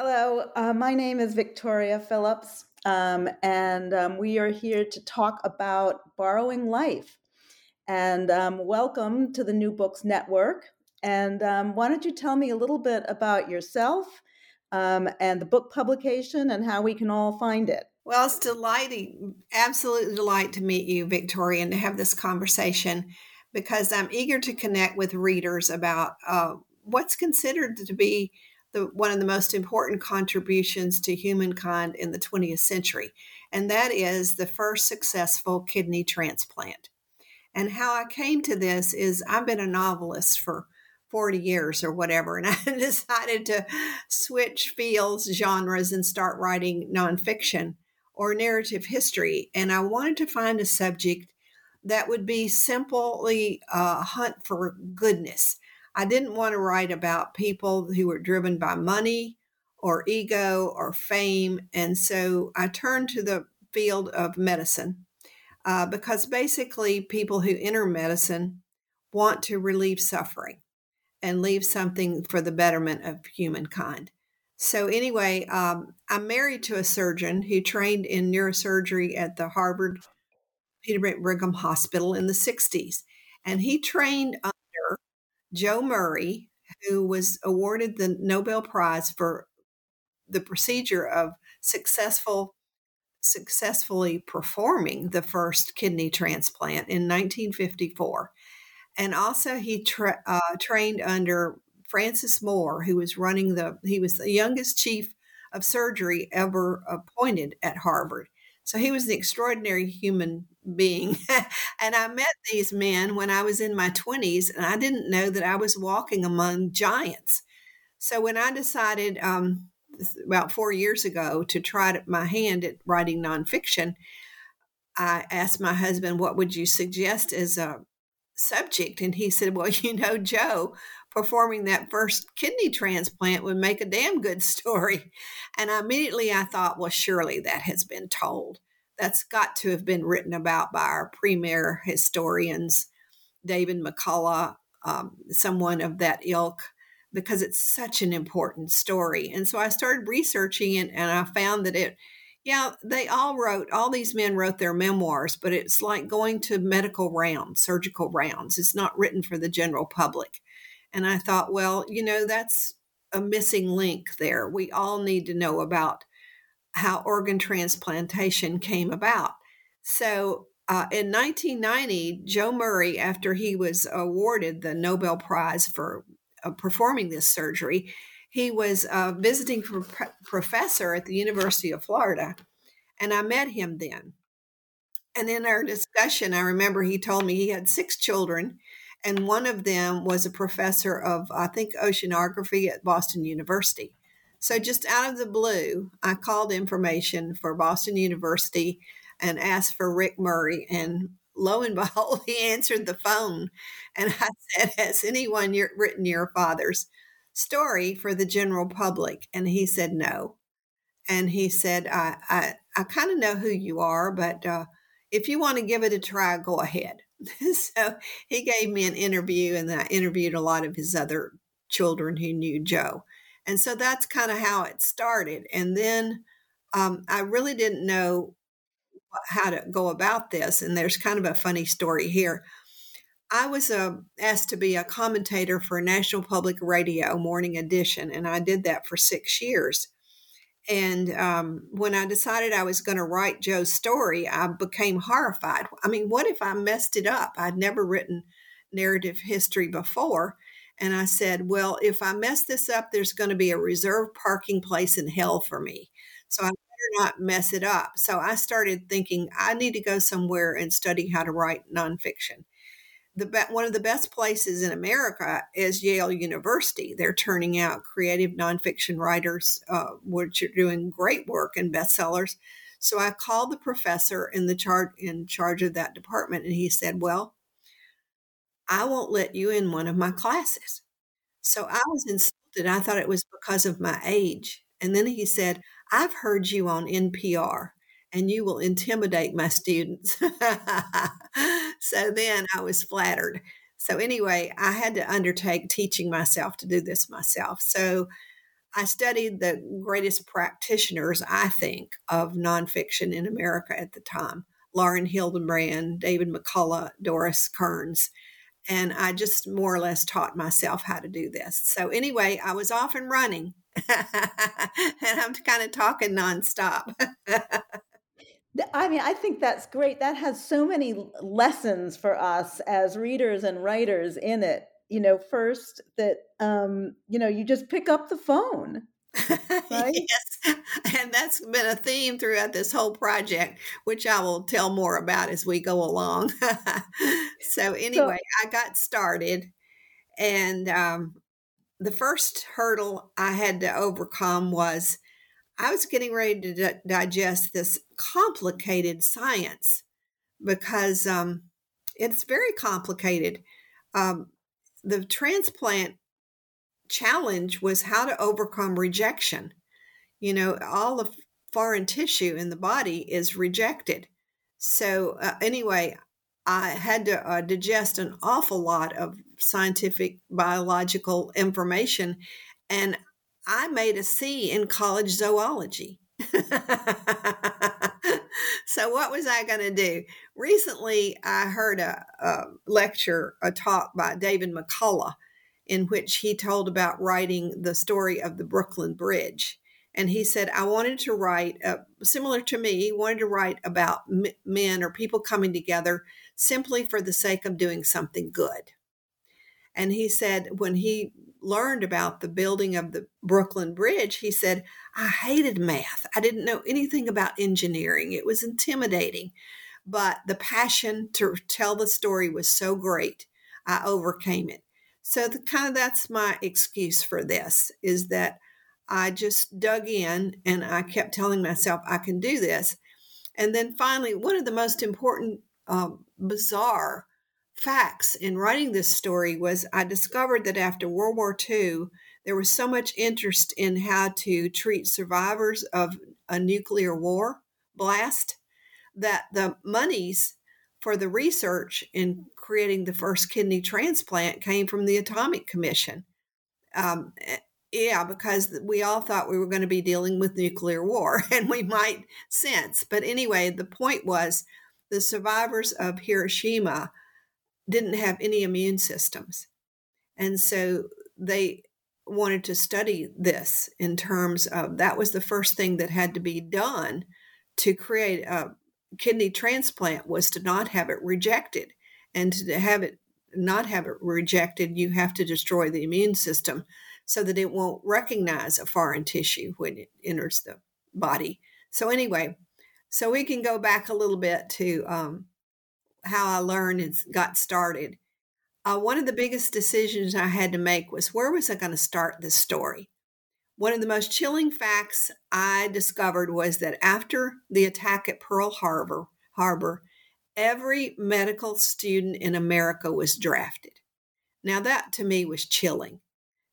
Hello, uh, my name is Victoria Phillips, um, and um, we are here to talk about borrowing life. And um, welcome to the New Books Network. And um, why don't you tell me a little bit about yourself um, and the book publication and how we can all find it? Well, it's delighting, absolutely delight to meet you, Victoria, and to have this conversation because I'm eager to connect with readers about uh, what's considered to be the, one of the most important contributions to humankind in the 20th century, and that is the first successful kidney transplant. And how I came to this is I've been a novelist for 40 years or whatever, and I decided to switch fields, genres, and start writing nonfiction or narrative history. And I wanted to find a subject that would be simply a hunt for goodness I didn't want to write about people who were driven by money or ego or fame. And so I turned to the field of medicine uh, because basically people who enter medicine want to relieve suffering and leave something for the betterment of humankind. So, anyway, um, I'm married to a surgeon who trained in neurosurgery at the Harvard Peter Brigham Hospital in the 60s. And he trained Joe Murray, who was awarded the Nobel Prize for the procedure of successful successfully performing the first kidney transplant in 1954. And also, he tra- uh, trained under Francis Moore, who was running the, he was the youngest chief of surgery ever appointed at Harvard. So he was an extraordinary human being. and I met these men when I was in my 20s, and I didn't know that I was walking among giants. So when I decided um, about four years ago to try my hand at writing nonfiction, I asked my husband, What would you suggest as a subject? And he said, Well, you know, Joe performing that first kidney transplant would make a damn good story. And immediately I thought, well, surely that has been told. That's got to have been written about by our premier historians, David McCullough, um, someone of that ilk, because it's such an important story. And so I started researching it and I found that it, yeah, they all wrote, all these men wrote their memoirs, but it's like going to medical rounds, surgical rounds. It's not written for the general public. And I thought, well, you know, that's a missing link there. We all need to know about how organ transplantation came about. So uh, in 1990, Joe Murray, after he was awarded the Nobel Prize for uh, performing this surgery, he was a visiting pro- professor at the University of Florida. And I met him then. And in our discussion, I remember he told me he had six children and one of them was a professor of, I think, oceanography at Boston University. So, just out of the blue, I called information for Boston University and asked for Rick Murray. And lo and behold, he answered the phone. And I said, Has anyone written your father's story for the general public? And he said, No. And he said, I, I, I kind of know who you are, but uh, if you want to give it a try, go ahead. so he gave me an interview, and I interviewed a lot of his other children who knew Joe. And so that's kind of how it started. And then um, I really didn't know how to go about this. And there's kind of a funny story here. I was uh, asked to be a commentator for National Public Radio Morning Edition, and I did that for six years. And um, when I decided I was going to write Joe's story, I became horrified. I mean, what if I messed it up? I'd never written narrative history before. And I said, well, if I mess this up, there's going to be a reserved parking place in hell for me. So I better not mess it up. So I started thinking, I need to go somewhere and study how to write nonfiction. the one of the best places in America is Yale University. They're turning out creative nonfiction writers, uh, which are doing great work and bestsellers. So I called the professor in the chart in charge of that department, and he said, "Well, I won't let you in one of my classes." So I was insulted. I thought it was because of my age, and then he said, "I've heard you on NPR." and you will intimidate my students. so then I was flattered. So, anyway, I had to undertake teaching myself to do this myself. So, I studied the greatest practitioners, I think, of nonfiction in America at the time Laura Hillenbrand, David McCullough, Doris Kearns. And I just more or less taught myself how to do this. So, anyway, I was off and running. and I'm kind of talking nonstop. I mean, I think that's great. That has so many lessons for us as readers and writers in it. You know, first that um, you know, you just pick up the phone. Right? yes. And that's been a theme throughout this whole project, which I will tell more about as we go along. so anyway, so, I got started and um, the first hurdle I had to overcome was I was getting ready to di- digest this complicated science because um, it's very complicated. Um, the transplant challenge was how to overcome rejection. You know, all the foreign tissue in the body is rejected. So, uh, anyway, I had to uh, digest an awful lot of scientific biological information. And I made a C in college zoology. so what was I going to do? Recently, I heard a, a, lecture, a talk by David McCullough, in which he told about writing the story of the Brooklyn Bridge. And he said, I wanted to write, uh, similar to me, he wanted to write about m- men or people coming together simply for the sake of doing something good. And he said, when he learned about the building of the Brooklyn Bridge, he said, I hated math. I didn't know anything about engineering. It was intimidating. But the passion to tell the story was so great, I overcame it. So the kind of that's my excuse for this is that I just dug in and I kept telling myself I can do this. And then finally, one of the most important uh, bizarre facts in writing this story was I discovered that after World War II, there was so much interest in how to treat survivors of a nuclear war blast that the monies for the research in creating the first kidney transplant came from the Atomic Commission. Um, eh, yeah, because we all thought we were going to be dealing with nuclear war, and we might since. But anyway, the point was the survivors of Hiroshima didn't have any immune systems. And so they wanted to study this in terms of that was the first thing that had to be done to create a kidney transplant was to not have it rejected and to have it not have it rejected you have to destroy the immune system so that it won't recognize a foreign tissue when it enters the body so anyway so we can go back a little bit to um, how I learned and got started, uh, one of the biggest decisions I had to make was where was I going to start this story? One of the most chilling facts I discovered was that after the attack at Pearl Harbor, Harbor, every medical student in America was drafted. Now, that to me was chilling.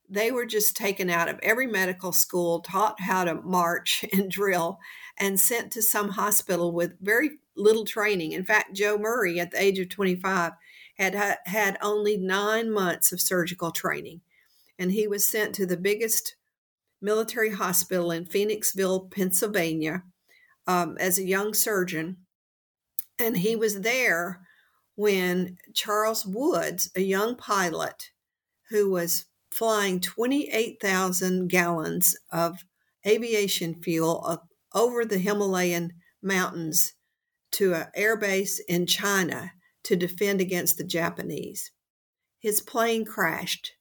They were just taken out of every medical school, taught how to march and drill, and sent to some hospital with very little training. In fact, Joe Murray, at the age of 25, had had only nine months of surgical training, and he was sent to the biggest military hospital in Phoenixville, Pennsylvania, um, as a young surgeon. And he was there when Charles Woods, a young pilot who was flying 28,000 gallons of aviation fuel over the Himalayan mountains to an airbase in China to defend against the Japanese. His plane crashed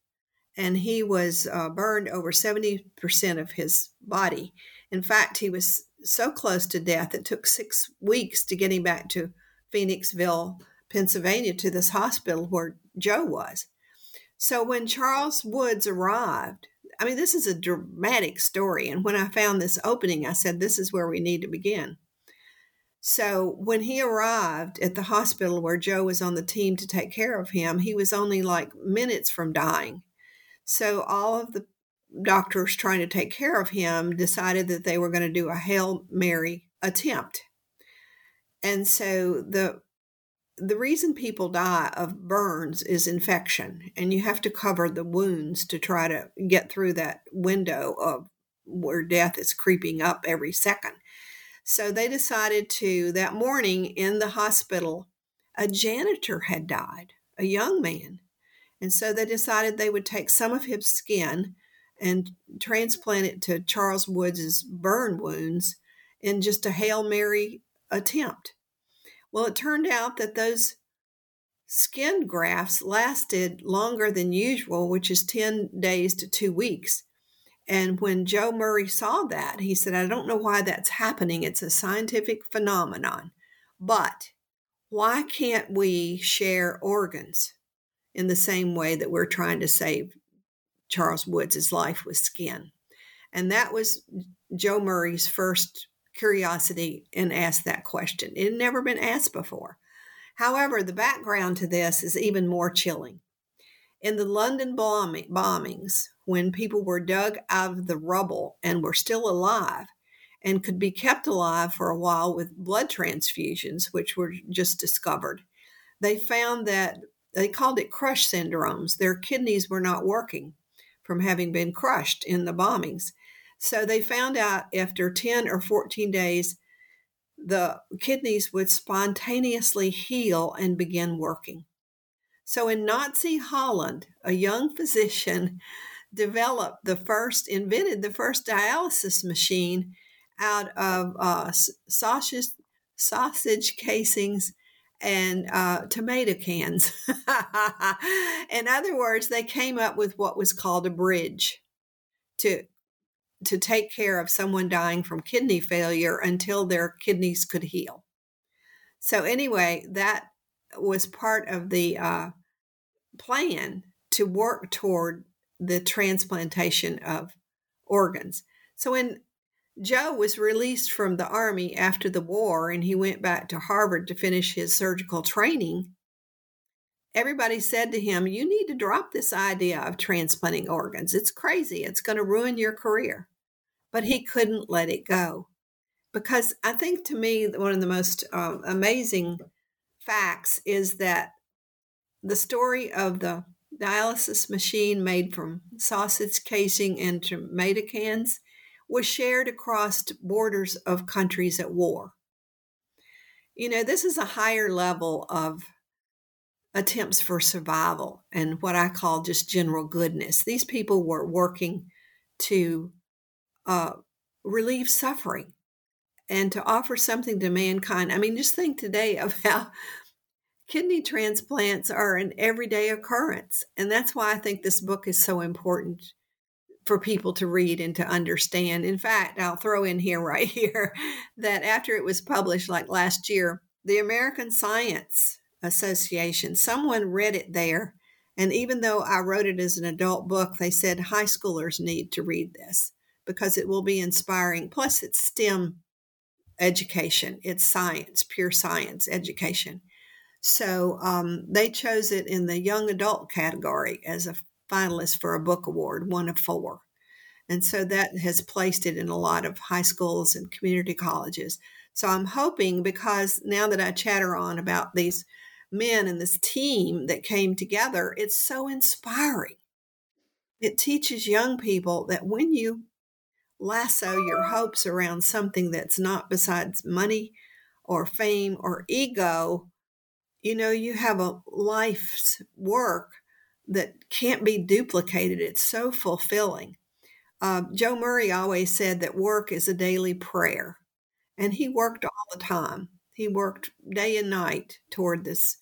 and he was uh, burned over 70% of his body. In fact, he was so close to death, it took six weeks to get him back to Phoenixville, Pennsylvania to this hospital where Joe was. So when Charles Woods arrived, I mean, this is a dramatic story. And when I found this opening, I said, this is where we need to begin. So when he arrived at the hospital where Joe was on the team to take care of him, he was only like minutes from dying. So all of the doctors trying to take care of him decided that they were going to do a Hail Mary attempt. And so the the reason people die of burns is infection, and you have to cover the wounds to try to get through that window of where death is creeping up every second. So they decided to, that morning in the hospital, a janitor had died, a young man. And so they decided they would take some of his skin and transplant it to Charles Woods's burn wounds in just a Hail Mary attempt. Well, it turned out that those skin grafts lasted longer than usual, which is 10 days to two weeks. And when Joe Murray saw that, he said, I don't know why that's happening. It's a scientific phenomenon. But why can't we share organs in the same way that we're trying to save Charles Woods' life with skin? And that was Joe Murray's first curiosity and asked that question. It had never been asked before. However, the background to this is even more chilling. In the London bombings, when people were dug out of the rubble and were still alive and could be kept alive for a while with blood transfusions, which were just discovered, they found that they called it crush syndromes. Their kidneys were not working from having been crushed in the bombings. So they found out after 10 or 14 days, the kidneys would spontaneously heal and begin working. So in Nazi Holland, a young physician developed the first, invented the first dialysis machine out of uh, sausage, sausage casings and uh, tomato cans. in other words, they came up with what was called a bridge to to take care of someone dying from kidney failure until their kidneys could heal. So, anyway, that was part of the uh, plan to work toward the transplantation of organs. So, when Joe was released from the Army after the war and he went back to Harvard to finish his surgical training, everybody said to him, You need to drop this idea of transplanting organs. It's crazy. It's going to ruin your career but he couldn't let it go. Because I think to me, one of the most uh, amazing facts is that the story of the dialysis machine made from sausage casing and tomato cans was shared across borders of countries at war. You know, this is a higher level of attempts for survival and what I call just general goodness. These people were working to uh, relieve suffering and to offer something to mankind. I mean, just think today of how kidney transplants are an everyday occurrence. And that's why I think this book is so important for people to read and to understand. In fact, I'll throw in here right here that after it was published like last year, the American Science Association, someone read it there. And even though I wrote it as an adult book, they said high schoolers need to read this because it will be inspiring. Plus, it's STEM education, it's science, pure science education. So um, they chose it in the young adult category as a finalist for a book award, one of four. And so that has placed it in a lot of high schools and community colleges. So I'm hoping because now that I chatter on about these men and this team that came together, it's so inspiring. It teaches young people that when you lasso your hopes around something that's not besides money or fame or ego, you know, you have a life's work that can't be duplicated. It's so fulfilling. Uh, Joe Murray always said that work is a daily prayer, and he worked all the time. He worked day and night toward this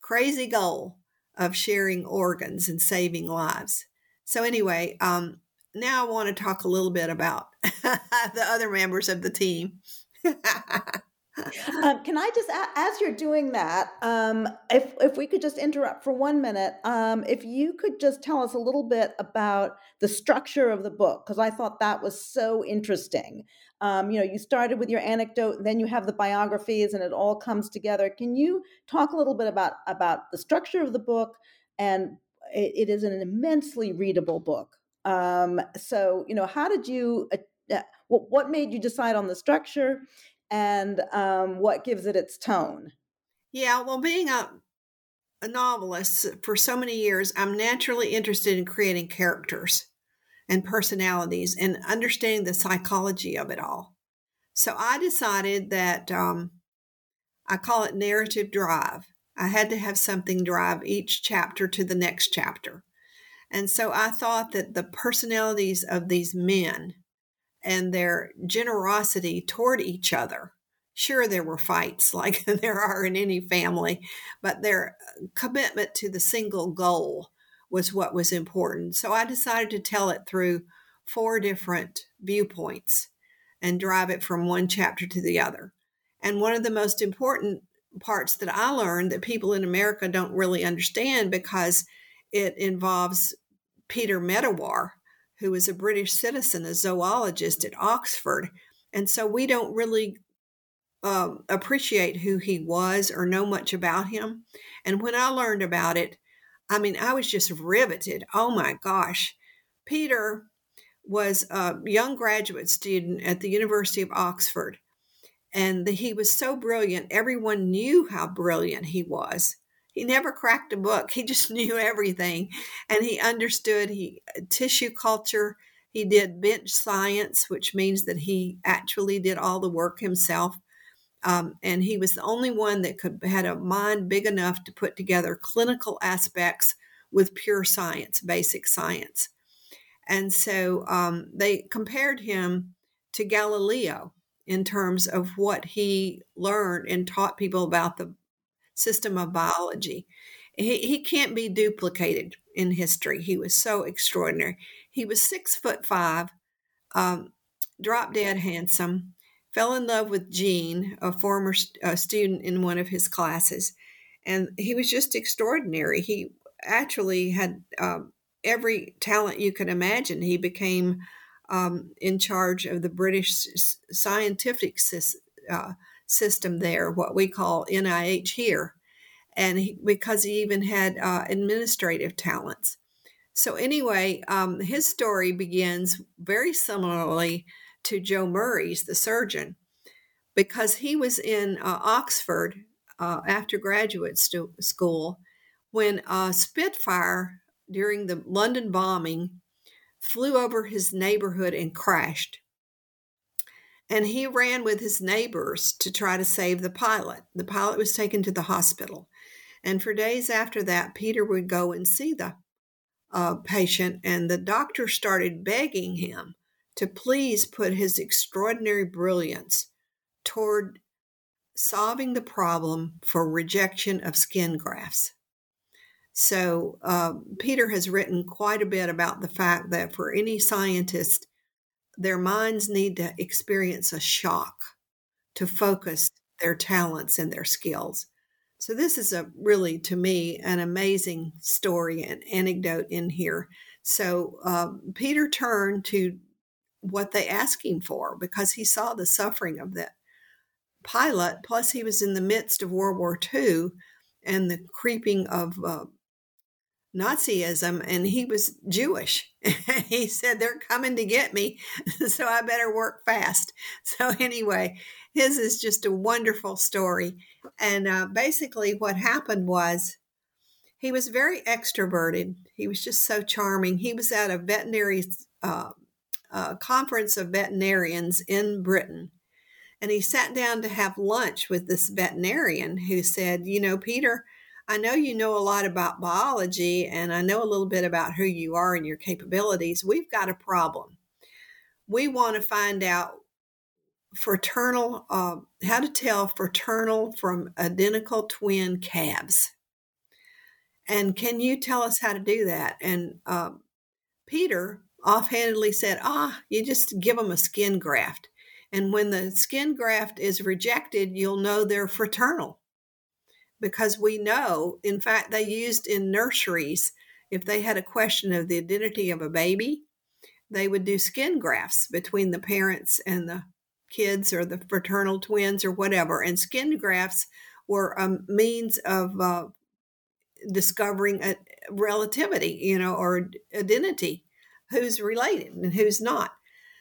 crazy goal of sharing organs and saving lives. So, anyway, um, now I want to talk a little bit about the other members of the team. um, can I just, as you're doing that, um, if if we could just interrupt for one minute, um, if you could just tell us a little bit about the structure of the book, because I thought that was so interesting. Um, you know, you started with your anecdote, then you have the biographies, and it all comes together. Can you talk a little bit about about the structure of the book? And it, it is an immensely readable book. Um, so, you know, how did you? Uh, what made you decide on the structure? And um, what gives it its tone? Yeah, well, being a, a novelist for so many years, I'm naturally interested in creating characters and personalities and understanding the psychology of it all. So I decided that um, I call it narrative drive. I had to have something drive each chapter to the next chapter. And so I thought that the personalities of these men and their generosity toward each other. Sure, there were fights like there are in any family, but their uh, commitment to the single goal was what was important. So I decided to tell it through four different viewpoints and drive it from one chapter to the other. And one of the most important parts that I learned that people in America don't really understand because it involves Peter Medawar, who was a British citizen, a zoologist at Oxford. And so we don't really um, appreciate who he was or know much about him. And when I learned about it, I mean, I was just riveted. Oh my gosh. Peter was a young graduate student at the University of Oxford. And he was so brilliant, everyone knew how brilliant he was. He never cracked a book. He just knew everything. And he understood he tissue culture. He did bench science, which means that he actually did all the work himself. Um, and he was the only one that could had a mind big enough to put together clinical aspects with pure science, basic science. And so um, they compared him to Galileo in terms of what he learned and taught people about the system of biology. He, he can't be duplicated in history. He was so extraordinary. He was six foot five, um, drop dead handsome, fell in love with Jean, a former uh, student in one of his classes, and he was just extraordinary. He actually had um, every talent you could imagine. He became um, in charge of the British scientific uh, system there, what we call NIH here, and he, because he even had uh, administrative talents. So anyway, um, his story begins very similarly to Joe Murray's, the surgeon, because he was in uh, Oxford uh, after graduate stu- school when a Spitfire during the London bombing flew over his neighborhood and crashed and he ran with his neighbors to try to save the pilot. The pilot was taken to the hospital. And for days after that, Peter would go and see the uh, patient, and the doctor started begging him to please put his extraordinary brilliance toward solving the problem for rejection of skin grafts. So, uh, Peter has written quite a bit about the fact that for any scientist, their minds need to experience a shock to focus their talents and their skills. So, this is a really, to me, an amazing story and anecdote in here. So, um, Peter turned to what they asked him for because he saw the suffering of that pilot. Plus, he was in the midst of World War II and the creeping of uh, Nazism and he was Jewish. he said, They're coming to get me, so I better work fast. So, anyway, his is just a wonderful story. And uh, basically, what happened was he was very extroverted. He was just so charming. He was at a veterinary uh, uh, conference of veterinarians in Britain. And he sat down to have lunch with this veterinarian who said, You know, Peter, I know you know a lot about biology and I know a little bit about who you are and your capabilities. We've got a problem. We want to find out fraternal, uh, how to tell fraternal from identical twin calves. And can you tell us how to do that? And uh, Peter offhandedly said, Ah, you just give them a skin graft. And when the skin graft is rejected, you'll know they're fraternal because we know, in fact, they used in nurseries, if they had a question of the identity of a baby, they would do skin grafts between the parents and the kids or the fraternal twins or whatever. And skin grafts were a means of uh, discovering a relativity, you know, or identity, who's related and who's not.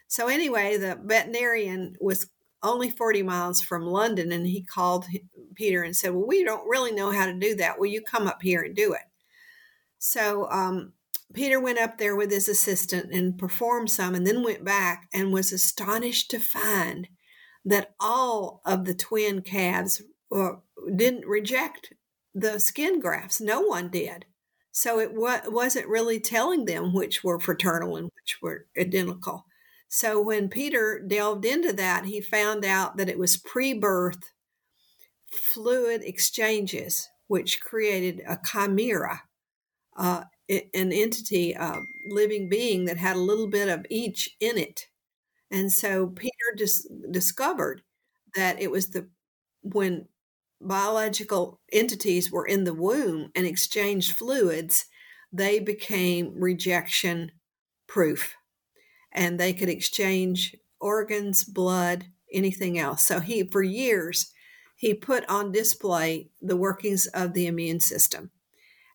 So anyway, the veterinarian was only 40 miles from London and he called Peter and said, Well, we don't really know how to do that. Will you come up here and do it? So um, Peter went up there with his assistant and performed some and then went back and was astonished to find that all of the twin calves uh, didn't reject the skin grafts. No one did. So it wa- wasn't really telling them which were fraternal and which were identical. So when Peter delved into that, he found out that it was pre birth fluid exchanges, which created a chimera, uh, an entity, a living being that had a little bit of each in it. And so Peter dis- discovered that it was the when biological entities were in the womb and exchanged fluids, they became rejection proof and they could exchange organs, blood, anything else. So he, for years, he put on display the workings of the immune system.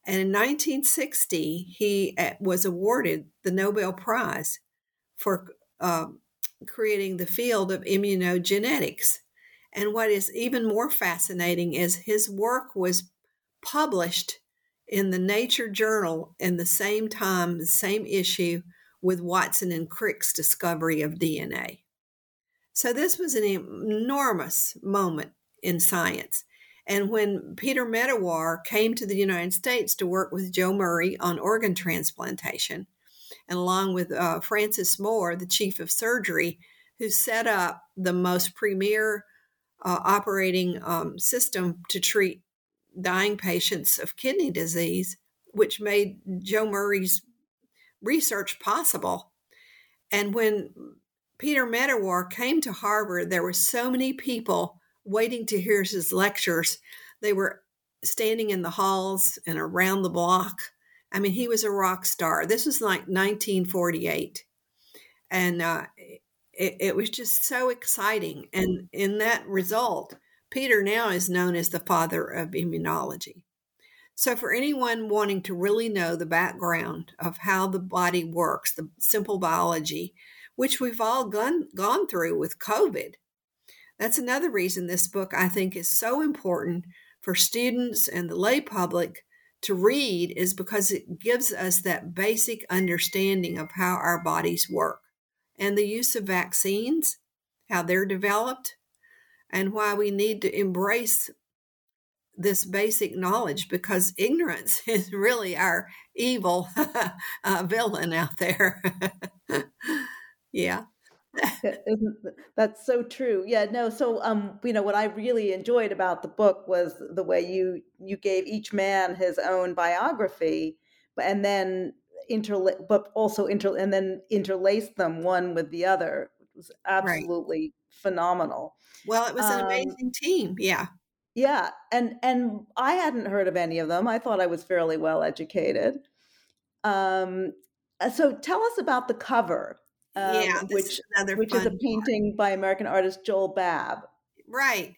And in 1960, he uh, was awarded the Nobel Prize for uh, creating the field of immunogenetics. And what is even more fascinating is his work was published in the Nature Journal in the same time, the same issue with Watson and Crick's discovery of DNA. So this was an enormous moment in science. And when Peter Medawar came to the United States to work with Joe Murray on organ transplantation, and along with uh, Francis Moore, the chief of surgery, who set up the most premier uh, operating um, system to treat dying patients of kidney disease, which made Joe Murray's research possible. And when Peter Medawar came to Harvard, there were so many people waiting to hear his lectures. They were standing in the halls and around the block. I mean, he was a rock star. This was like 1948. And uh, it, it was just so exciting. And in that result, Peter now is known as the father of immunology. So, for anyone wanting to really know the background of how the body works, the simple biology, which we've all gone, gone through with COVID, that's another reason this book I think is so important for students and the lay public to read, is because it gives us that basic understanding of how our bodies work and the use of vaccines, how they're developed, and why we need to embrace this basic knowledge because ignorance is really our evil uh, villain out there. yeah. that's so true yeah no so um you know what i really enjoyed about the book was the way you you gave each man his own biography and then interla- but also inter and then interlaced them one with the other it was absolutely right. phenomenal well it was an um, amazing team yeah yeah, and and I hadn't heard of any of them. I thought I was fairly well educated. Um, uh, so tell us about the cover, um, yeah, which which is a painting part. by American artist Joel Babb. Right.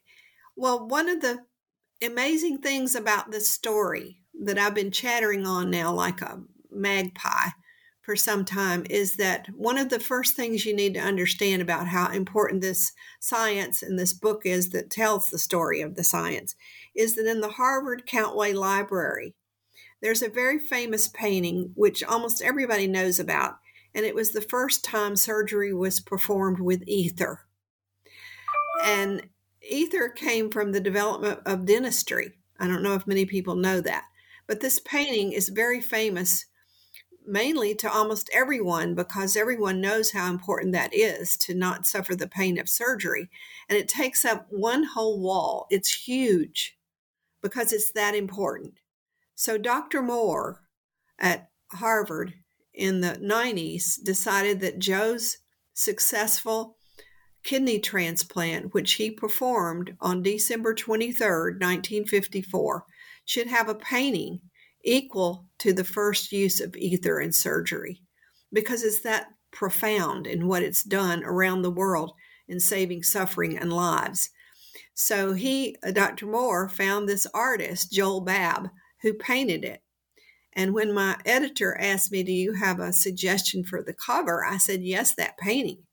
Well, one of the amazing things about this story that I've been chattering on now like a magpie for some time is that one of the first things you need to understand about how important this science and this book is that tells the story of the science is that in the Harvard Countway Library, there's a very famous painting which almost everybody knows about, and it was the first time surgery was performed with ether. And ether came from the development of dentistry. I don't know if many people know that, but this painting is very famous mainly to almost everyone because everyone knows how important that is to not suffer the pain of surgery. And it takes up one whole wall. It's huge because it's that important. So Dr. Moore at Harvard in the 90s decided that Joe's successful kidney transplant, which he performed on December 23, 1954, should have a painting equal to the first use of ether in surgery because it's that profound in what it's done around the world in saving suffering and lives. So he, uh, Dr. Moore, found this artist, Joel Babb, who painted it. And when my editor asked me, Do you have a suggestion for the cover? I said, Yes, that painting.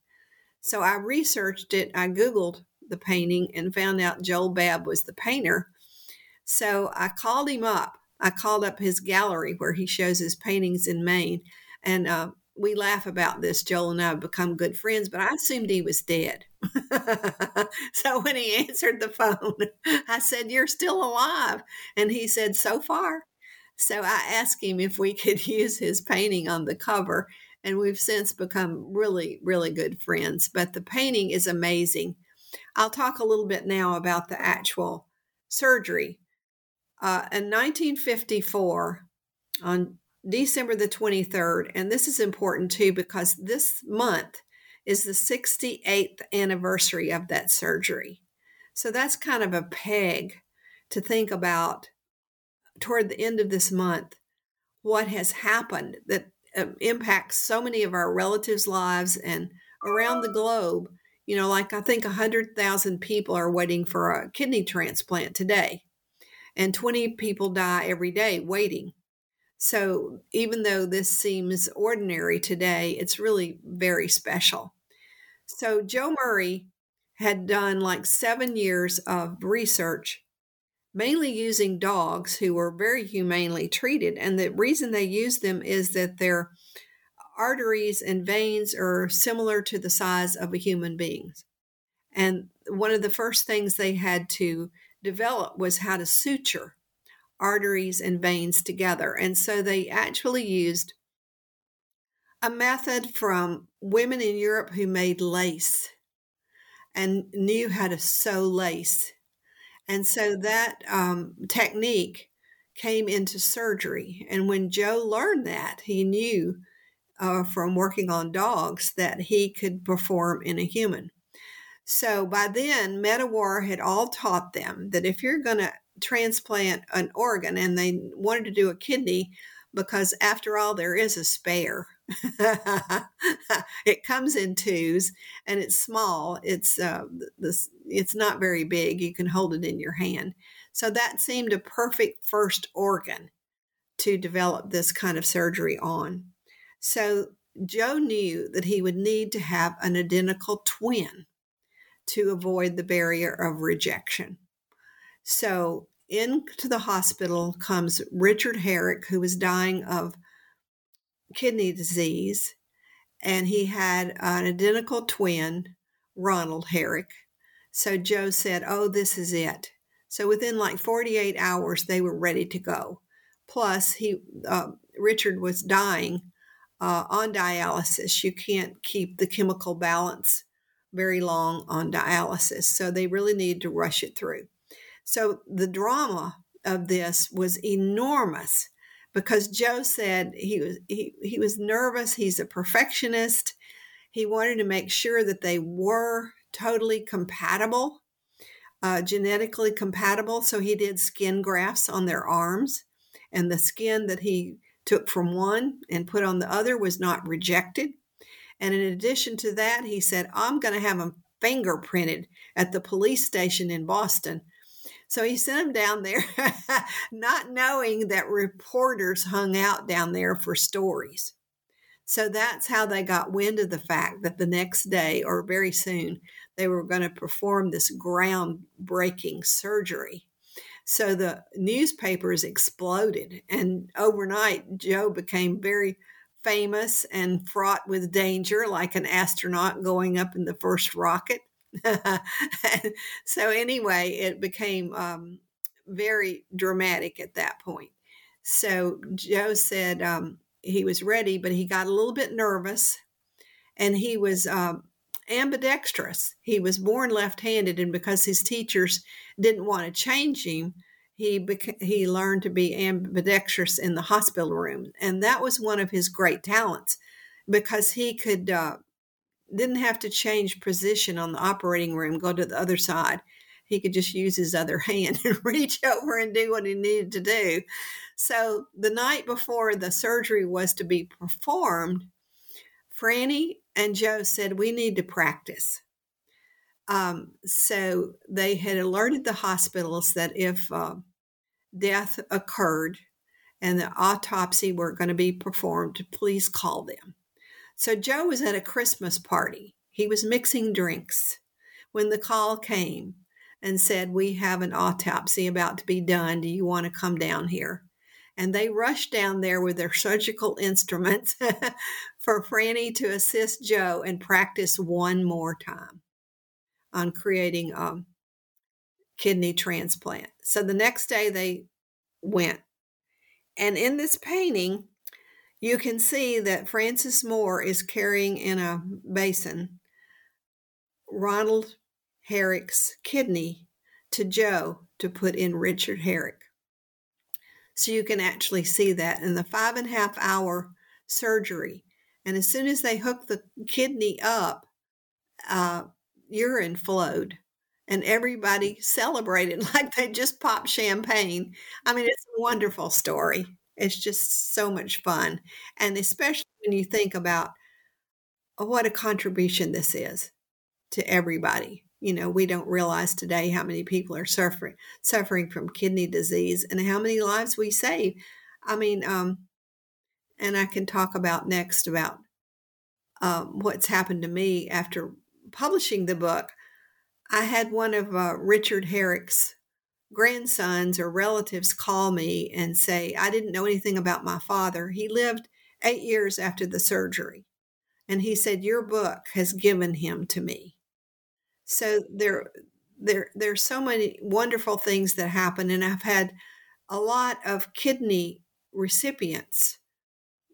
So I researched it. I Googled the painting and found out Joel Babb was the painter. So I called him up. I called up his gallery where he shows his paintings in Maine. And uh, we laugh about this. Joel and I have become good friends, but I assumed he was dead. so when he answered the phone, I said, You're still alive. And he said, So far. So I asked him if we could use his painting on the cover. And we've since become really, really good friends. But the painting is amazing. I'll talk a little bit now about the actual surgery. Uh, in 1954, on December the 23rd, and this is important too because this month is the 68th anniversary of that surgery. So that's kind of a peg to think about toward the end of this month what has happened that um, impacts so many of our relatives' lives and around the globe. You know, like I think 100,000 people are waiting for a kidney transplant today, and 20 people die every day waiting. So even though this seems ordinary today, it's really very special. So Joe Murray had done like seven years of research, mainly using dogs who were very humanely treated. And the reason they use them is that their arteries and veins are similar to the size of a human being's. And one of the first things they had to develop was how to suture arteries and veins together. And so they actually used a method from women in Europe who made lace and knew how to sew lace. And so that um, technique came into surgery. And when Joe learned that, he knew uh, from working on dogs that he could perform in a human. So by then, Medawar had all taught them that if you're going to transplant an organ and they wanted to do a kidney because after all there is a spare. It comes in twos and it's small it's uh, this it's not very big you can hold it in your hand. So that seemed a perfect first organ to develop this kind of surgery on. So joe knew that he would need to have an identical twin to avoid the barrier of rejection so into the hospital comes Richard Herrick, who was dying of kidney disease, and he had an identical twin, Ronald Herrick. So Joe said, Oh, this is it. So within like 48 hours, they were ready to go. Plus, he uh, Richard was dying uh, on dialysis. You can't keep the chemical balance very long on dialysis, so they really needed to rush it through. So the drama of this was enormous because Joe said he was he, he was nervous, he's a perfectionist. He wanted to make sure that they were totally compatible, uh, genetically compatible. So he did skin grafts on their arms, and the skin that he took from one and put on the other was not rejected. And in addition to that, he said, I'm going to have him fingerprinted at the police station in Boston so he sent him down there, not knowing that reporters hung out down there for stories. So that's how they got wind of the fact that the next day or very soon they were going to perform this groundbreaking surgery. So the newspapers exploded, and overnight, Joe became very famous and fraught with danger, like an astronaut going up in the first rocket. so anyway, it became um, very dramatic at that point. So Joe said um, he was ready, but he got a little bit nervous, and he was um, ambidextrous. He was born left-handed, and because his teachers didn't want to change him, he he learned to be ambidextrous in the hospital room, and that was one of his great talents because he could uh, didn't have to change position on the operating room, go to the other side. He could just use his other hand and reach over and do what he needed to do. So the night before the surgery was to be performed, Franny and Joe said, We need to practice. Um, so they had alerted the hospitals that if uh, death occurred and the autopsy were going to be performed, please call them. So Joe was at a Christmas party. He was mixing drinks when the call came and said, We have an autopsy about to be done. Do you want to come down here? And they rushed down there with their surgical instruments for Franny to assist Joe and practice one more time on creating a um, kidney transplant. So the next day they went. And in this painting, you can see that Francis Moore is carrying in a basin Ronald Herrick's kidney to Joe to put in Richard Herrick. So you can actually see that in the five and a half hour surgery. And as soon as they hook the kidney up, uh, urine flowed and everybody celebrated like they just popped champagne. I mean, it's a wonderful story. It's just so much fun. And especially when you think about oh, what a contribution this is to everybody. You know, we don't realize today how many people are suffering suffering from kidney disease and how many lives we save. I mean, um, and I can talk about next about um, what's happened to me after publishing the book. I had one of uh, Richard Herrick's grandsons or relatives call me and say, I didn't know anything about my father. He lived eight years after the surgery. And he said, Your book has given him to me. So there, there, there's so many wonderful things that happen. And I've had a lot of kidney recipients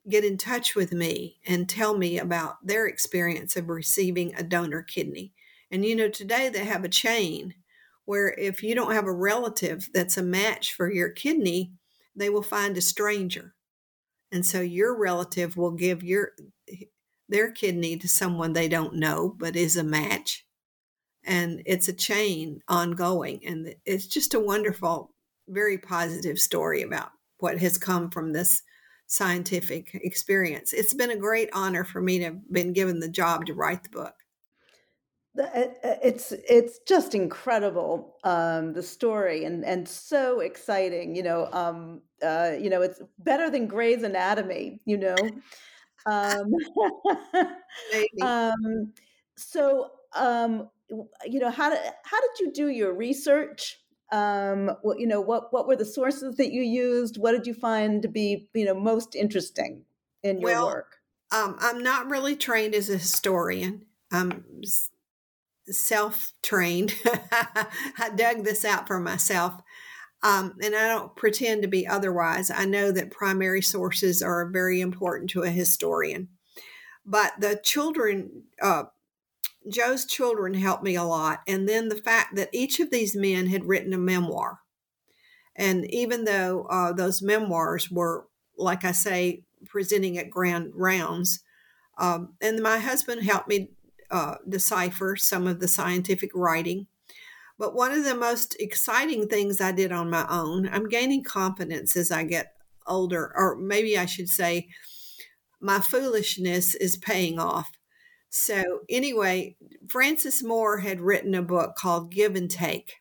get in touch with me and tell me about their experience of receiving a donor kidney. And you know, today they have a chain where if you don't have a relative that's a match for your kidney, they will find a stranger. And so your relative will give your their kidney to someone they don't know but is a match. And it's a chain ongoing and it's just a wonderful very positive story about what has come from this scientific experience. It's been a great honor for me to have been given the job to write the book it's it's just incredible um, the story and and so exciting you know um, uh, you know it's better than Grey's Anatomy you know? Um, um, so um, you know how did how did you do your research? Um, what you know what what were the sources that you used? What did you find to be you know most interesting in your well, work? um, I'm not really trained as a historian. I'm self trained. I dug this out for myself. Um, and I don't pretend to be otherwise. I know that primary sources are very important to a historian. But the children, uh, Joe's children helped me a lot. And then the fact that each of these men had written a memoir. And even though uh, those memoirs were, like I say, presenting at grand rounds, um, and my husband helped me uh, decipher some of the scientific writing. But one of the most exciting things I did on my own, I'm gaining confidence as I get older, or maybe I should say, my foolishness is paying off. So, anyway, Francis Moore had written a book called Give and Take.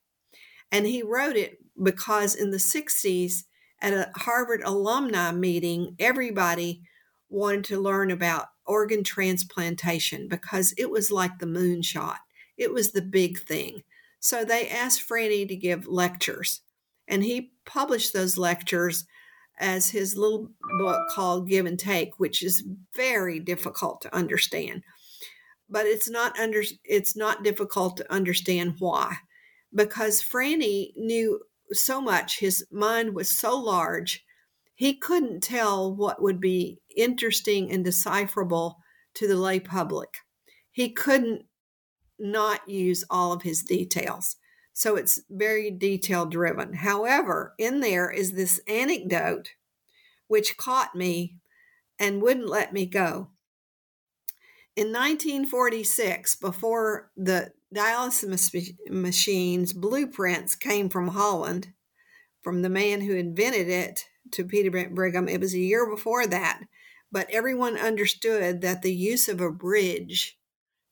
And he wrote it because in the 60s, at a Harvard alumni meeting, everybody wanted to learn about organ transplantation because it was like the moonshot. It was the big thing. So they asked Franny to give lectures, and he published those lectures as his little book called Give and Take, which is very difficult to understand. But it's not under it's not difficult to understand why. Because Franny knew so much, his mind was so large he couldn't tell what would be interesting and decipherable to the lay public. He couldn't not use all of his details. So it's very detail driven. However, in there is this anecdote which caught me and wouldn't let me go. in 1946, before the dialysis machines blueprints came from Holland, from the man who invented it to Peter Brigham, it was a year before that. But everyone understood that the use of a bridge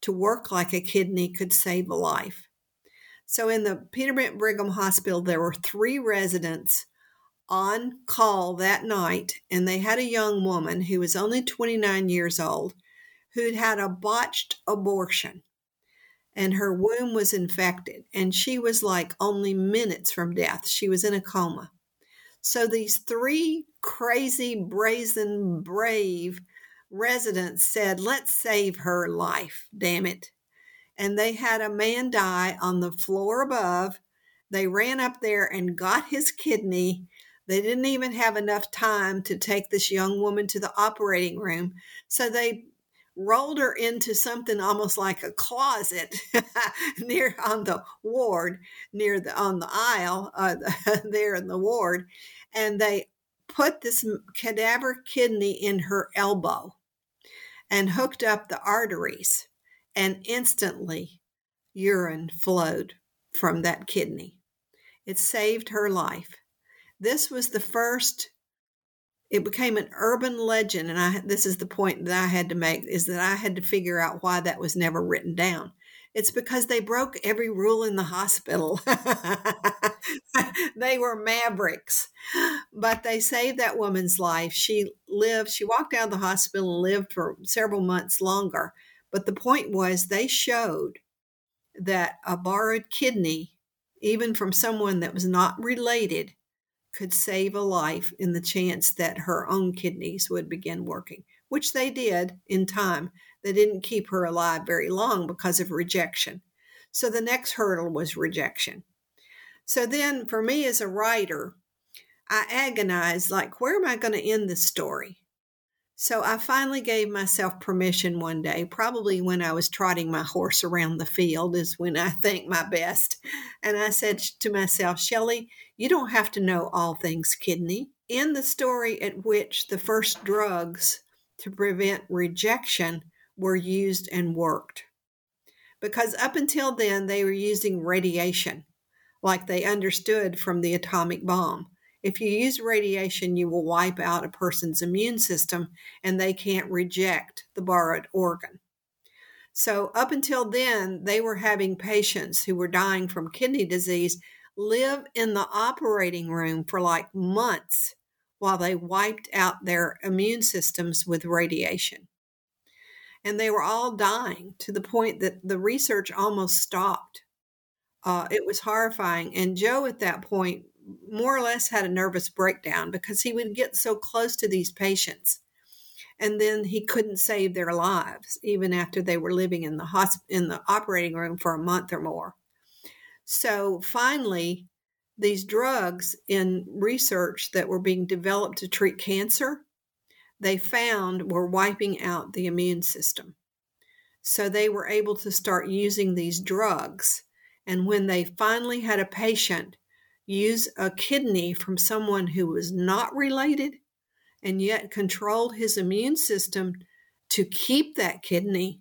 to work like a kidney could save a life. So in the Peter Brent Brigham Hospital, there were three residents on call that night, and they had a young woman who was only 29 years old who'd had a botched abortion and her womb was infected and she was like only minutes from death. She was in a coma. So these three crazy, brazen, brave residents said, Let's save her life, damn it. And they had a man die on the floor above. They ran up there and got his kidney. They didn't even have enough time to take this young woman to the operating room. So they rolled her into something almost like a closet near on the ward near the on the aisle uh, there in the ward and they put this cadaver kidney in her elbow and hooked up the arteries and instantly urine flowed from that kidney. It saved her life. This was the first it became an urban legend and i this is the point that i had to make is that i had to figure out why that was never written down it's because they broke every rule in the hospital. They were mavericks. But they saved that woman's life. She lived she walked out of the hospital and lived for several months longer. But the point was they showed that a borrowed kidney even from someone that was not related could save a life in the chance that her own kidneys would begin working, which they did in time. They didn't keep her alive very long because of rejection. So the next hurdle was rejection. So then, for me as a writer, I agonized like, where am I going to end the story? So I finally gave myself permission one day, probably when I was trotting my horse around the field, is when I think my best. And I said to myself, Shelley, you don't have to know all things kidney. In the story at which the first drugs to prevent rejection were used and worked. Because up until then, they were using radiation, like they understood from the atomic bomb. If you use radiation, you will wipe out a person's immune system and they can't reject the borrowed organ. So, up until then, they were having patients who were dying from kidney disease live in the operating room for like months while they wiped out their immune systems with radiation. And they were all dying to the point that the research almost stopped. Uh, it was horrifying. And Joe, at that point, more or less had a nervous breakdown because he would get so close to these patients and then he couldn't save their lives even after they were living in the hosp- in the operating room for a month or more so finally these drugs in research that were being developed to treat cancer they found were wiping out the immune system so they were able to start using these drugs and when they finally had a patient use a kidney from someone who was not related and yet controlled his immune system to keep that kidney,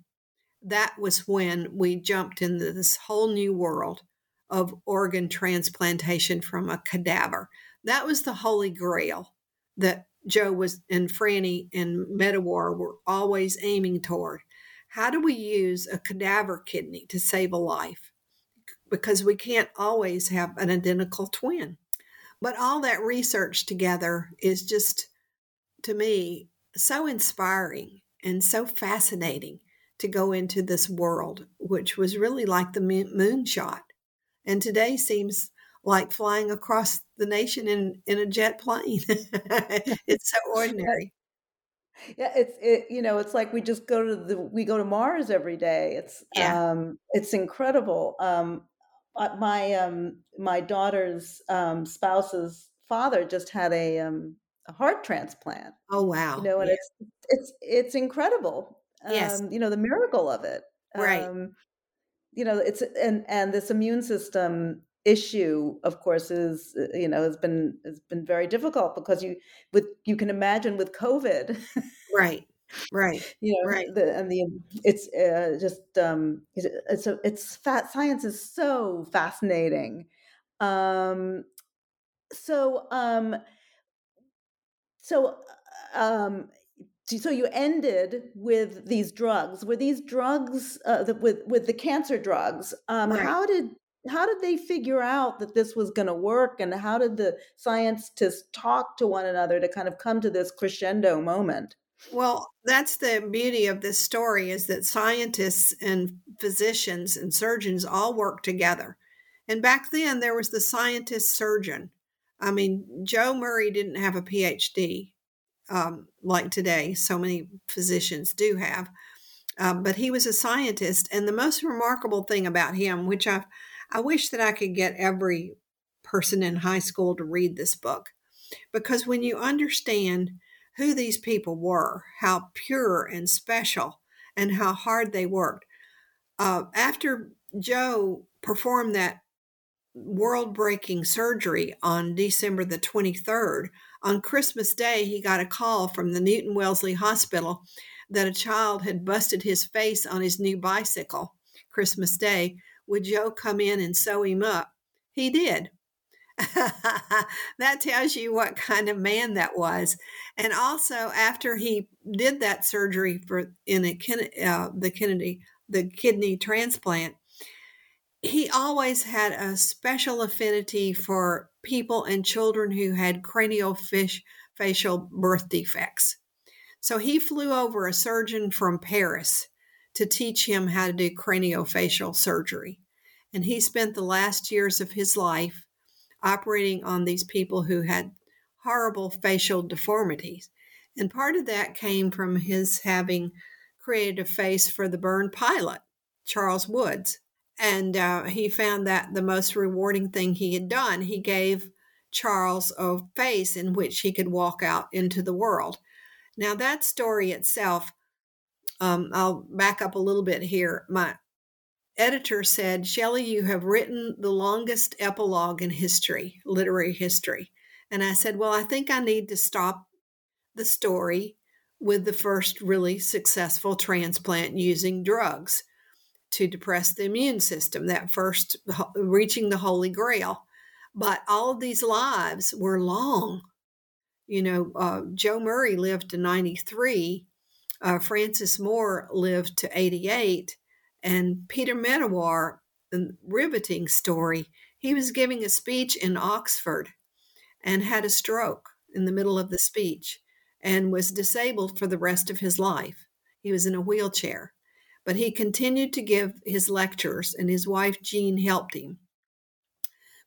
that was when we jumped into this whole new world of organ transplantation from a cadaver. That was the holy grail that Joe was and Franny and Medawar were always aiming toward. How do we use a cadaver kidney to save a life? because we can't always have an identical twin. But all that research together is just, to me, so inspiring and so fascinating to go into this world, which was really like the moonshot. And today seems like flying across the nation in, in a jet plane. it's so ordinary. Yeah, it's it. You know, it's like we just go to the we go to Mars every day. It's yeah. um, it's incredible. Um, my um my daughter's um spouse's father just had a um a heart transplant. Oh wow. You know, and yeah. it's it's it's incredible. Yes. Um, you know, the miracle of it. Right. Um, you know, it's and and this immune system issue of course is uh, you know has been has been very difficult because you with you can imagine with covid right right you know right. the and the it's uh, just um it's a, it's fat science is so fascinating. Um so um so um so you ended with these drugs. Were these drugs uh, the, with with the cancer drugs um Right. how did how did they figure out that this was going to work and how did the scientists talk to one another to kind of come to this crescendo moment Well, that's the beauty of this story is that scientists and physicians and surgeons all work together. And back then there was the scientist surgeon. I mean, Joe Murray didn't have a PhD um, like today, so many physicians do have. Um, but he was a scientist, and the most remarkable thing about him, which I, I wish that I could get every person in high school to read this book, because when you understand who these people were, how pure and special, and how hard they worked, uh, after Joe performed that world breaking surgery on December the 23rd, on Christmas Day, he got a call from the Newton Wellesley Hospital that a child had busted his face on his new bicycle Christmas Day. Would Joe come in and sew him up? He did. that tells you what kind of man that was. And also, after he did that surgery for in a, uh, the Kennedy the kidney transplant, he always had a special affinity for people and children who had craniofacial birth defects. So he flew over a surgeon from Paris to teach him how to do craniofacial surgery. And he spent the last years of his life operating on these people who had horrible facial deformities. And part of that came from his having created a face for the burn pilot, Charles Woods. And uh, he found that the most rewarding thing he had done. He gave Charles a face in which he could walk out into the world. Now, that story itself, um, I'll back up a little bit here. My editor said, Shelley, you have written the longest epilogue in history, literary history. And I said, Well, I think I need to stop the story with the first really successful transplant using drugs to depress the immune system, that first reaching the Holy Grail. But all of these lives were long. You know, uh, Joe Murray lived to 93, uh, Francis Moore lived to 88, and Peter Medawar, a riveting story, he was giving a speech in Oxford and had a stroke in the middle of the speech and was disabled for the rest of his life. He was in a wheelchair. But he continued to give his lectures, and his wife Jean helped him.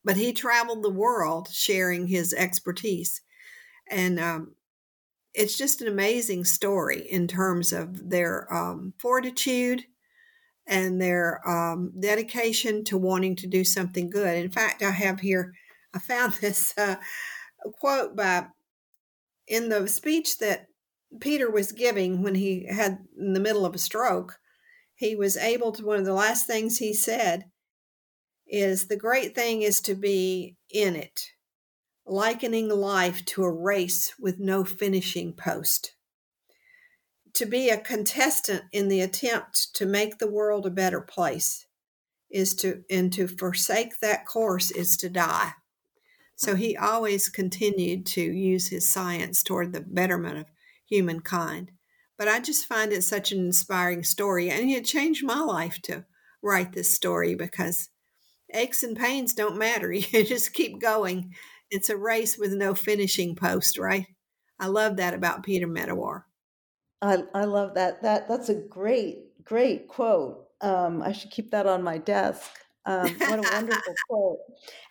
But he traveled the world sharing his expertise. And um, it's just an amazing story in terms of their um, fortitude and their um, dedication to wanting to do something good. In fact, I have here, I found this uh, quote by in the speech that Peter was giving when he had in the middle of a stroke he was able to, one of the last things he said is the great thing is to be in it, likening life to a race with no finishing post. To be a contestant in the attempt to make the world a better place is to, and to forsake that course is to die. So he always continued to use his science toward the betterment of humankind. But I just find it such an inspiring story. And it changed my life to write this story because aches and pains don't matter. You just keep going. It's a race with no finishing post, right? I love that about Peter Medawar. I, I love that. That that's a great, great quote. Um, I should keep that on my desk. Um, what a wonderful quote.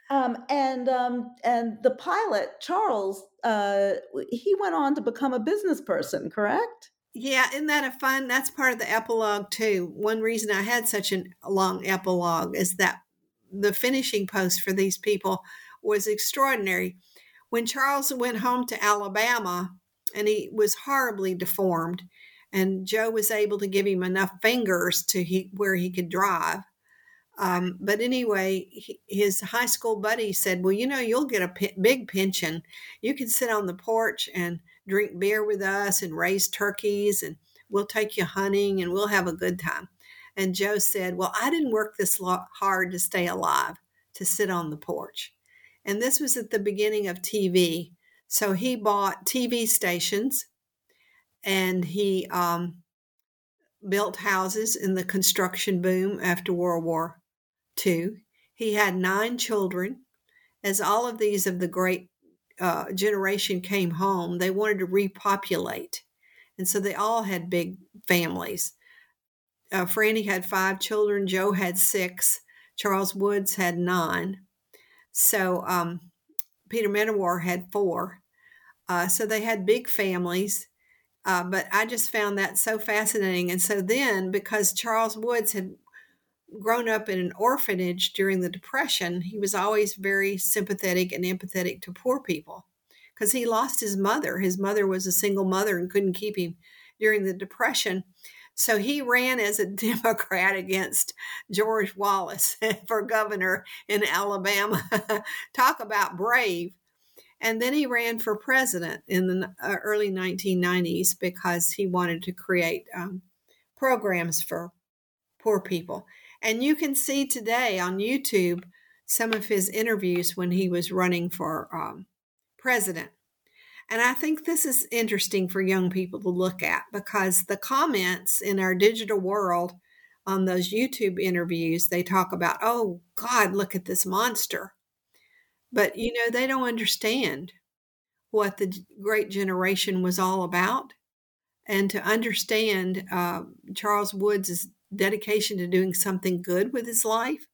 Um, and um, and the pilot Charles, uh, he went on to become a business person, correct? Yeah, isn't that a fun? That's part of the epilogue too. One reason I had such a long epilogue is that the finishing post for these people was extraordinary. When Charles went home to Alabama and he was horribly deformed, and Joe was able to give him enough fingers to he, where he could drive. Um, but anyway, he, his high school buddy said, Well, you know, you'll get a p- big pension. You can sit on the porch and drink beer with us and raise turkeys and we'll take you hunting and we'll have a good time. And Joe said, Well, I didn't work this hard to stay alive, to sit on the porch. And this was at the beginning of TV. So he bought TV stations and he um, built houses in the construction boom after World War II. He had nine children. As all of these of the great uh, generation came home, they wanted to repopulate. And so they all had big families. Uh, Franny had five children, Joe had six, Charles Woods had nine. So um, Peter Medawar had four. Uh, so they had big families. Uh, but I just found that so fascinating. And so then, because Charles Woods had grown up in an orphanage during the Depression, he was always very sympathetic and empathetic to poor people because he lost his mother. His mother was a single mother and couldn't keep him during the Depression. So he ran as a Democrat against George Wallace for governor in Alabama. Talk about brave. And then he ran for president in the uh, early 1990s because he wanted to create um, programs for poor people. And you can see today on YouTube some of his interviews when he was running for um, president. And I think this is interesting for young people to look at because the comments in our digital world on those YouTube interviews, they talk about, oh, God, look at this monster. But, you know, they don't understand what the great generation was all about. And to understand uh, Charles Woods' dedication to doing something good with his life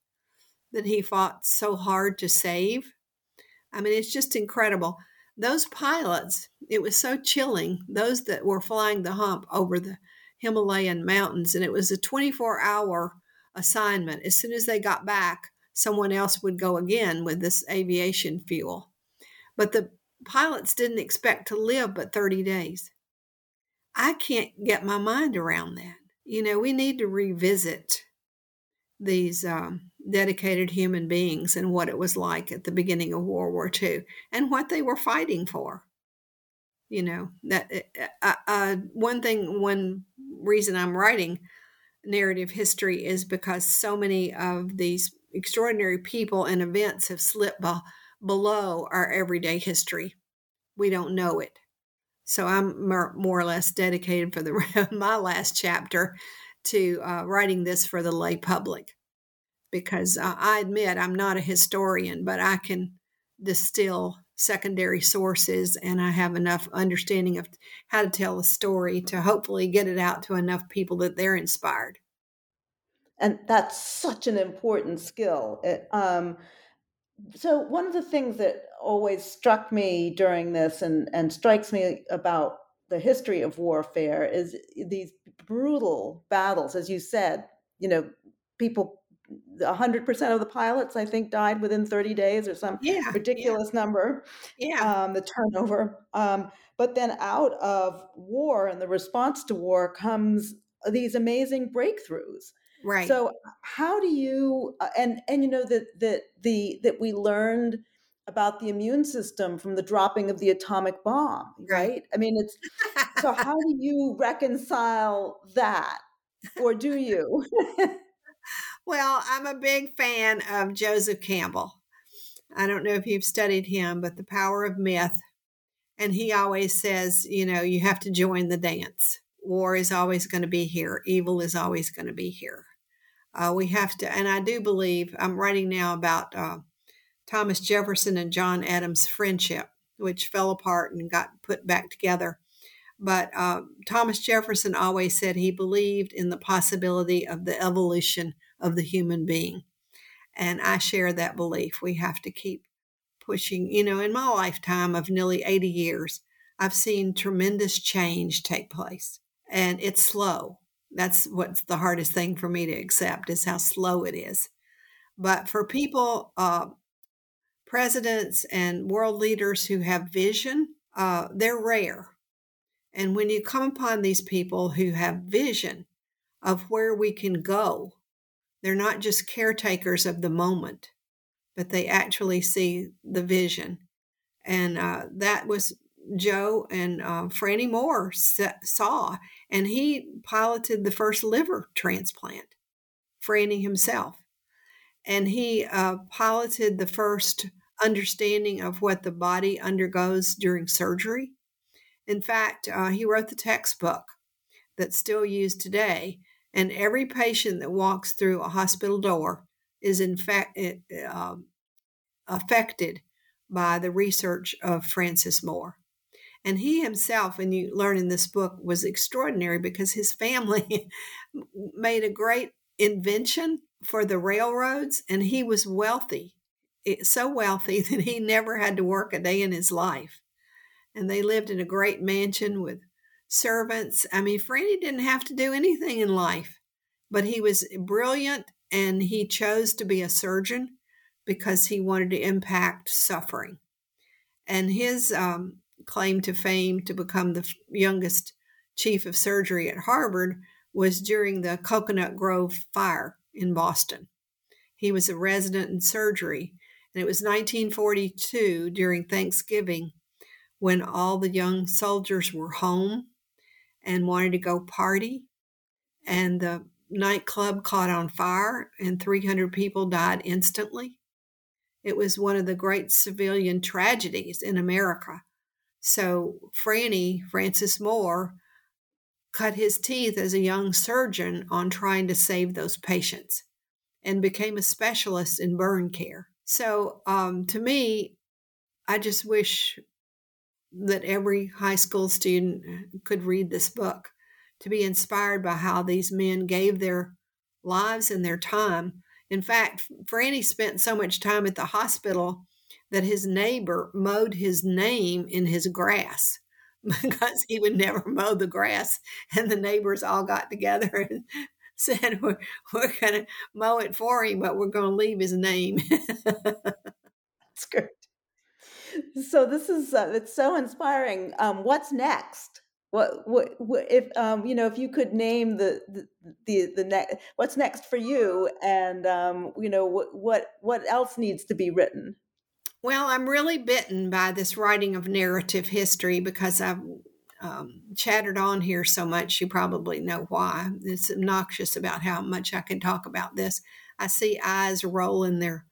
that he fought so hard to save. I mean, it's just incredible. Those pilots, it was so chilling, those that were flying the hump over the Himalayan mountains, and it was a 24 hour assignment. As soon as they got back, someone else would go again with this aviation fuel. But the pilots didn't expect to live but 30 days. I can't get my mind around that. You know, we need to revisit these um, dedicated human beings and what it was like at the beginning of World War II and what they were fighting for. You know, that uh, uh, one thing, one reason I'm writing narrative history is because so many of these extraordinary people and events have slipped be- below our everyday history. We don't know it. So I'm more, or less dedicated for the my last chapter to uh, writing this for the lay public because I admit I'm not a historian, but I can distill secondary sources and I have enough understanding of how to tell a story to hopefully get it out to enough people that they're inspired and that's such an important skill. It, um, so one of the things that always struck me during this and, and strikes me about the history of warfare is these brutal battles, as you said. You know, people. 100% of the pilots, I think, died within 30 days or some yeah, ridiculous yeah. number. Yeah. Um, the turnover. Um, but then out of war and the response to war comes these amazing breakthroughs Right. So how do you uh, and and you know that that the that we learned about the immune system from the dropping of the atomic bomb, right? right? I mean, it's so how do you reconcile that, or do you? well, I'm a big fan of Joseph Campbell. I don't know if you've studied him, but the power of myth. And he always says, you know, you have to join the dance. War is always going to be here. Evil is always going to be here. Uh, we have to, and I do believe I'm writing now about uh, Thomas Jefferson and John Adams' friendship, which fell apart and got put back together. But uh, Thomas Jefferson always said he believed in the possibility of the evolution of the human being. And I share that belief. We have to keep pushing. You know, in my lifetime of nearly 80 years, I've seen tremendous change take place, and it's slow. That's what's the hardest thing for me to accept is how slow it is. But for people, uh, presidents and world leaders who have vision, uh, they're rare. And when you come upon these people who have vision of where we can go, they're not just caretakers of the moment, but they actually see the vision. And uh, that was Joe and uh, Franny Moore saw, and he piloted the first liver transplant, Franny himself. And he uh, piloted the first understanding of what the body undergoes during surgery. In fact, uh, he wrote the textbook that's still used today. And every patient that walks through a hospital door is in fact uh, affected by the research of Francis Moore. And he himself, and you learn in this book, was extraordinary because his family made a great invention for the railroads, and he was wealthy, eh, so wealthy that he never had to work a day in his life. And they lived in a great mansion with servants. I mean, Franny didn't have to do anything in life, but he was brilliant and he chose to be a surgeon because he wanted to impact suffering. And his um, claim to fame to become the youngest chief of surgery at Harvard was during the Cocoanut Grove fire in Boston. He was a resident in surgery, and it was 1942 during Thanksgiving when all the young soldiers were home and wanted to go party, and the nightclub caught on fire, and 300 people died instantly. It was one of the great civilian tragedies in America. So, Franny, Francis Moore, cut his teeth as a young surgeon on trying to save those patients and became a specialist in burn care. So, um, to me, I just wish that every high school student uh, could read this book to be inspired by how these men gave their lives and their time in fact, Franny spent so much time at the hospital that his neighbor mowed his name in his grass because he would never mow the grass. And the neighbors all got together and said, We're, we're going to mow it for him, but we're going to leave his name. That's great. So this is uh, it's so inspiring. Um, what's next? What, what, what if um, you know if you could name the the the, the next what's next for you and um, you know what what what else needs to be written? Well i'm really bitten by this writing of narrative history because i've um, chattered on here so much you probably know why. It's obnoxious about how much i can talk about this. I see eyes roll in their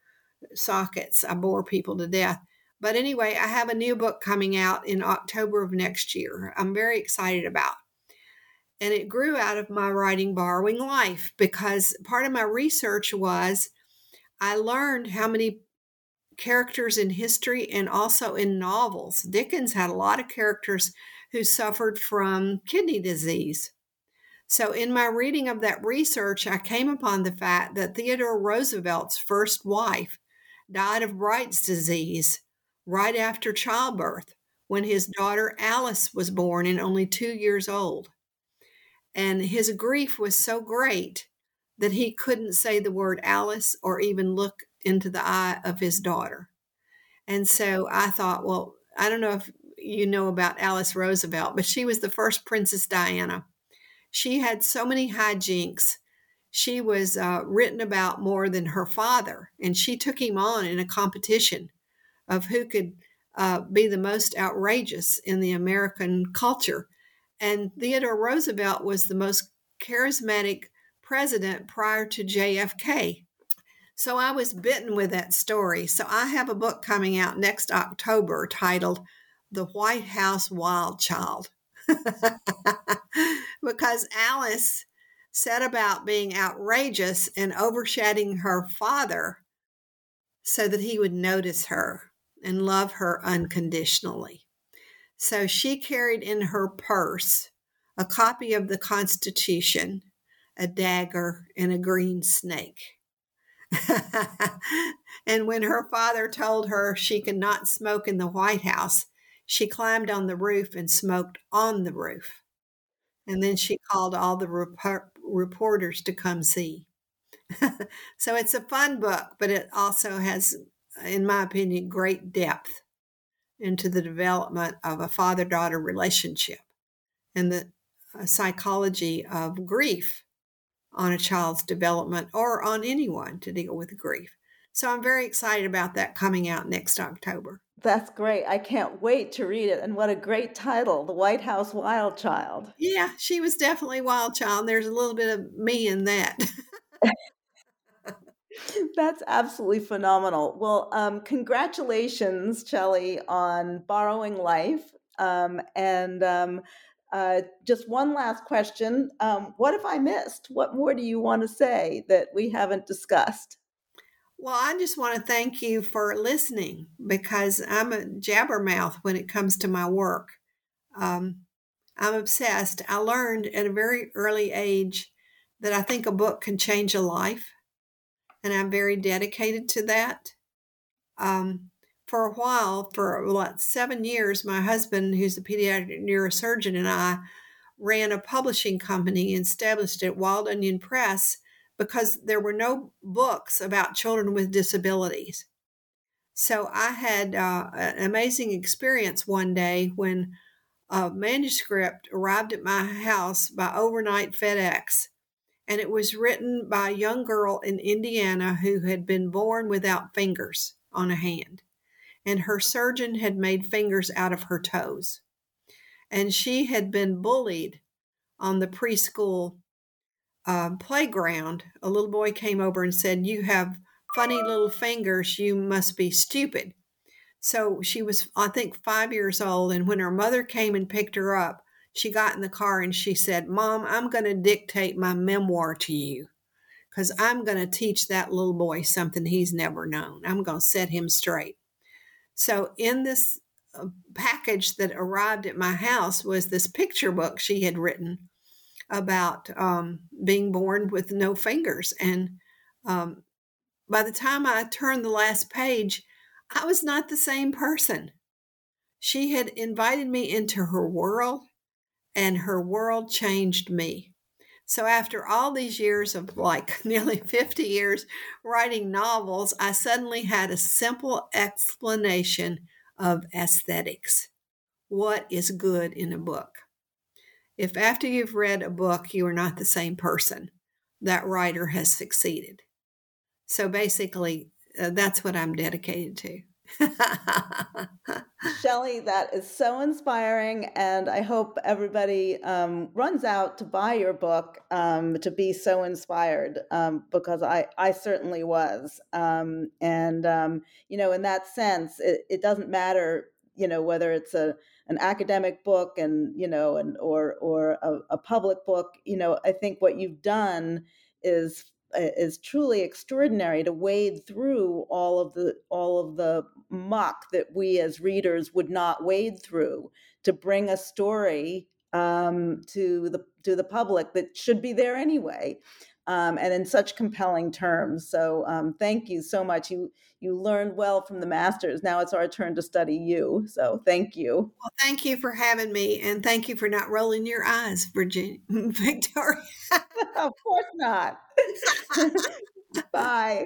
sockets. I bore people to death but anyway, I have a new book coming out in October of next year. I'm very excited about. And it grew out of my writing Borrowing Life because part of my research was I learned how many characters in history and also in novels. Dickens had a lot of characters who suffered from kidney disease. So, in my reading of that research, I came upon the fact that Theodore Roosevelt's first wife died of Bright's disease right after childbirth when his daughter Alice was born and only two years old. And his grief was so great that he couldn't say the word Alice or even look into the eye of his daughter. And so I thought, well, I don't know if you know about Alice Roosevelt, but she was the first Princess Diana. She had so many hijinks. She was uh, written about more than her father, and she took him on in a competition of who could uh, be the most outrageous in the American culture. And Theodore Roosevelt was the most charismatic president prior to JFK. So I was bitten with that story. So I have a book coming out next October titled The White House Wild Child. because Alice set about being outrageous and overshadowing her father so that he would notice her and love her unconditionally. So she carried in her purse a copy of the Constitution, a dagger, and a green snake. and when her father told her she could not smoke in the White House, she climbed on the roof and smoked on the roof. And then she called all the rep- reporters to come see. so it's a fun book, but it also has in my opinion, great depth into the development of a father daughter relationship and the uh, psychology of grief on a child's development or on anyone to deal with grief. So I'm very excited about that coming out next October. That's great. I can't wait to read it. And what a great title, The White House Wild Child. Yeah, she was definitely Wild Child. There's a little bit of me in that. That's absolutely phenomenal. Well, um, congratulations, Shelley, on borrowing life. Um, and um, uh, just one last question. Um, what have I missed? What more do you want to say that we haven't discussed? Well, I just want to thank you for listening because I'm a jabbermouth when it comes to my work. Um, I'm obsessed. I learned at a very early age that I think a book can change a life, and I'm very dedicated to that. Um, for a while, for what, seven years, my husband, who's a pediatric neurosurgeon, and I ran a publishing company and established it, Wild Onion Press because there were no books about children with disabilities. So I had uh, an amazing experience one day when a manuscript arrived at my house by overnight FedEx. And it was written by a young girl in Indiana who had been born without fingers on a hand. And her surgeon had made fingers out of her toes. And she had been bullied on the preschool um, playground, a little boy came over and said, You have funny little fingers. You must be stupid. So she was, I think, five years old. And when her mother came and picked her up, she got in the car and she said, Mom, I'm going to dictate my memoir to you because I'm going to teach that little boy something he's never known. I'm going to set him straight. So, in this uh, package that arrived at my house was this picture book she had written about um, being born with no fingers. And um, by the time I turned the last page, I was not the same person. She had invited me into her world, and her world changed me. So, after all these years of like nearly 50 years writing novels, I suddenly had a simple explanation of aesthetics. What is good in a book? If after you've read a book, you are not the same person, that writer has succeeded. So basically, uh, that's what I'm dedicated to. Shelley, that is so inspiring, and I hope everybody um, runs out to buy your book um, to be so inspired um, because I, I certainly was. Um, and um, you know, in that sense, it, it doesn't matter, you know, whether it's a an academic book and you know and or or a, a public book you know i think what you've done is is truly extraordinary to wade through all of the all of the muck that we as readers would not wade through to bring a story um, to the to the public that should be there anyway um, and in such compelling terms. So um, thank you so much. You you learned well from the masters. Now it's our turn to study you. So thank you. Well, thank you for having me, and thank you for not rolling your eyes, Virginia Victoria. of course not. Bye.